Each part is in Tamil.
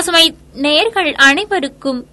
பசுமை நேர்கள் அனைவருக்கும்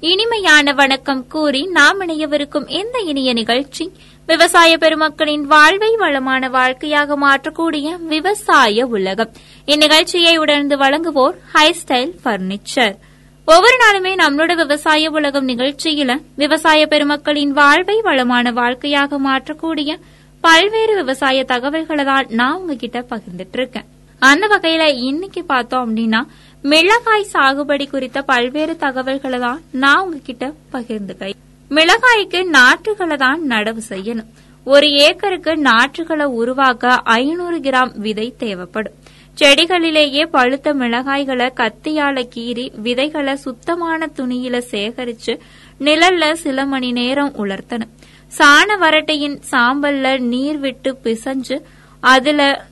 இனிமையான வணக்கம் கூறி நாம் இணையவிருக்கும் இந்த இனிய நிகழ்ச்சி விவசாய பெருமக்களின் வாழ்வை வளமான வாழ்க்கையாக மாற்றக்கூடிய விவசாய உலகம். இந்நிகழ்ச்சியை உணர்ந்து வழங்குவோர் ஹைஸ்டைல் பர்னிச்சர் ஒவ்வொரு நாளுமே நம்மளோட விவசாய உலகம் நிகழ்ச்சியில விவசாய பெருமக்களின் வாழ்வை வளமான வாழ்க்கையாக மாற்றக்கூடிய பல்வேறு விவசாய தகவல்களை தான் நான் உங்ககிட்ட பகிர்ந்துட்டு இருக்கேன். அந்த வகையில இன்னைக்கு பார்த்தோம் அப்படின்னா மிளகாய் சாகுபடி குறித்த பல்வேறு தகவல்களை தான் நான் உங்ககிட்ட பகிர்ந்துக்கிறேன். மிளகாய்க்கு நாற்றுகளை தான் நடவு செய்யணும். ஒரு ஏக்கருக்கு நாற்றுகளை உருவாக்க ஐநூறு கிராம் விதை தேவைப்படும். செடிகளிலேயே பழுத்த மிளகாய்களை கத்தியால கீறி விதைகளை சுத்தமான துணியில சேகரிச்சு நிழல்ல சில மணி நேரம் உலர்த்தணும். சாண வரட்டையின் சாம்பல்ல நீர் விட்டு பிசைஞ்சு அதுல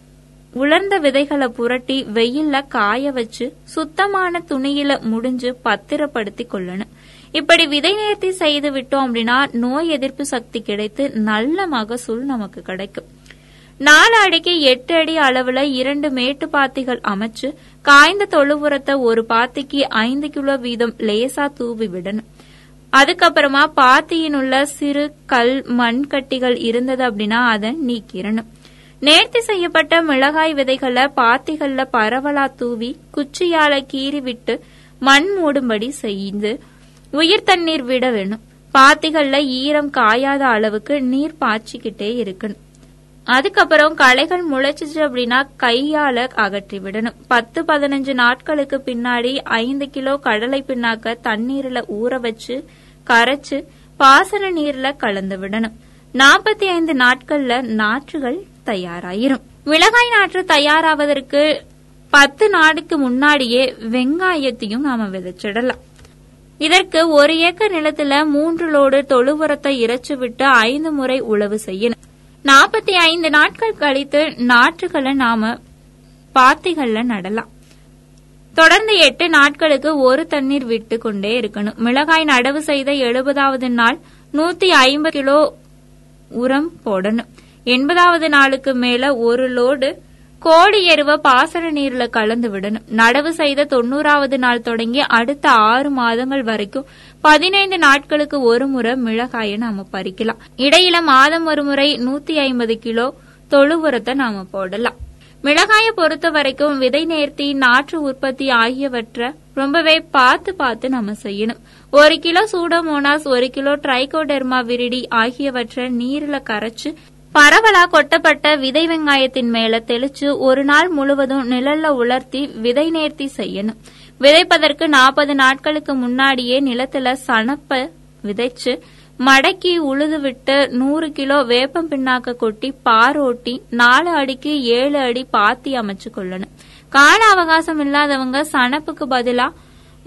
உலர்ந்த விதைகளை புரட்டி வெயில்ல காய வச்சு சுத்தமான துணியில முடிஞ்சு பத்திரப்படுத்தி கொள்ளணும். இப்படி விதை நேர்த்தி செய்து விட்டோம் அப்படின்னா நோய் எதிர்ப்பு சக்தி கிடைத்து நல்ல மகசூல் நமக்கு கிடைக்கும். நாலு அடிக்கு எட்டு அடி அளவுல இரண்டு மேட்டு பாத்திகள் அமைச்சு காய்ந்த தொழு உரத்தை ஒரு பாத்திக்கு ஐந்து கிலோ வீதம் லேசா தூவி விடணும். அதுக்கப்புறமா பாத்தியின் உள்ள சிறு கல் மண் கட்டிகள் இருந்தது அப்படின்னா அதை நீக்கிடணும். நேர்த்தி செய்யப்பட்ட மிளகாய் விதைகளை பாத்திகள்ல பரவலா தூவி குச்சியால கீறி விட்டு மண் மூடும்படி செய்து உயிர் தண்ணீர் விட வேணும். பாத்திகள்ல ஈரம் காயாத அளவுக்கு நீர் பாய்ச்சிக்கிட்டே இருக்கணும். அதுக்கப்புறம் களைகள் முளைச்சிச்சு அப்படின்னா கையால அகற்றி விடணும். பத்து பதினஞ்சு நாட்களுக்கு பின்னாடி ஐந்து கிலோ கடலை பின்னாக்க தண்ணீர்ல ஊற வச்சு கரைச்சு பாசன நீர்ல கலந்து விடணும். நாற்பத்தி ஐந்து நாட்கள்ல நாற்றுகள் தயாராயிரும். மிளகாய் நாற்று தயாராவதற்கு பத்து நாடுக்கு முன்னாடியே வெங்காயத்தையும் நாம விதைச்சிடலாம். இதற்கு ஒரு ஏக்கர் நிலத்துல மூன்று லோடு தொழு உரத்தை இறைச்சு விட்டு ஐந்து முறை உழவு செய்யணும். நாற்பத்தி ஐந்து நாட்கள் கழித்து நாற்றுகளை நாம பாத்திகள்ல நடலாம். தொடர்ந்து எட்டு நாட்களுக்கு ஒரு தண்ணீர் விட்டு கொண்டே இருக்கணும். மிளகாய் நடவு செய்த எழுபதாவது நாள் நூத்தி ஐம்பது கிலோ உரம் போடணும். எண்பதாவது நாளுக்கு மேல ஒரு லோடு கோடி எருவ பாசன நீர்ல கலந்து விடணும். நடவு செய்த தொண்ணூறாவது நாள் தொடங்கி அடுத்த ஆறு மாதங்கள் வரைக்கும் பதினைந்து நாட்களுக்கு ஒரு முறை மிளகாயை நாம பறிக்கலாம். இடையில மாதம் ஒரு முறை நூத்தி ஐம்பது கிலோ தொழு உரத்தை நாம போடலாம். மிளகாயை பொறுத்த வரைக்கும் விதை நேர்த்தி நாற்று உற்பத்தி ஆகியவற்றை ரொம்பவே பார்த்து பார்த்து நம்ம செய்யணும். ஒரு கிலோ சூடோமோனாஸ் ஒரு கிலோ ட்ரைகோடெர்மா விரிடி ஆகியவற்றை நீர்ல கரைச்சு பரவலா கொட்டப்பட்ட விதை வெங்காயத்தின் மேல தெளிச்சு ஒரு நாள் முழுவதும் நிழல்ல உலர்த்தி விதை நேர்த்தி செய்யணும். விதைப்பதற்கு நாற்பது நாட்களுக்கு முன்னாடியே நிலத்துல சணப்ப விதைச்சு மடக்கி உழுது விட்டு நூறு கிலோ வேப்பம் பின்னாக்க கொட்டி பாரோட்டி நாலு அடிக்கு ஏழு அடி பாத்தி அமைச்சு கொள்ளணும். கால அவகாசம் இல்லாதவங்க சணப்புக்கு பதிலா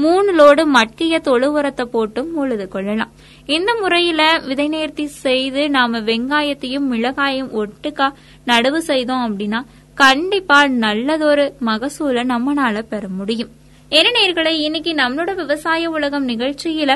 மூணு லோடு மட்கிய தொழு உரத்தை போட்டும் உழுது கொள்ளலாம். இந்த முறையில விதை நேர்த்தி செய்து நாம வெங்காயத்தையும் மிளகாயும் ஒட்டுக்கா நடவு செய்தோம் அப்படின்னா கண்டிப்பா நல்லதொரு மகசூலை நம்மளால பெற முடியும். என்ன நேர்களை இன்னைக்கு நம்மளோட விவசாய உலகம் நிகழ்ச்சியில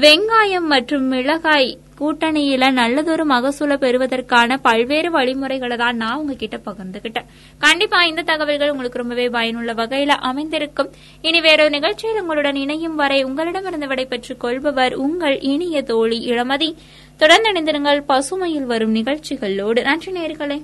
வெங்காயம் மற்றும் மிளகாய் கூட்டணியில நல்லதொரு மகசூலை பெறுவதற்கான பல்வேறு வழிமுறைகளை தான் நான் உங்ககிட்ட பகிர்ந்துகிட்டேன். கண்டிப்பா இந்த தகவல்கள் உங்களுக்கு ரொம்பவே பயனுள்ள வகையில அமைந்திருக்கும். இனி வேறொரு நிகழ்ச்சியில் உங்களுடன் இணையும் வரை உங்களிடமிருந்து விடைபெற்றுக் கொள்பவர் உங்கள் இனிய தோழி இளமதி. தொடர்ந்து இணைந்திருங்கள். பசுமையில் வரும் நிகழ்ச்சிகளோடு. நன்றி நேர்களே.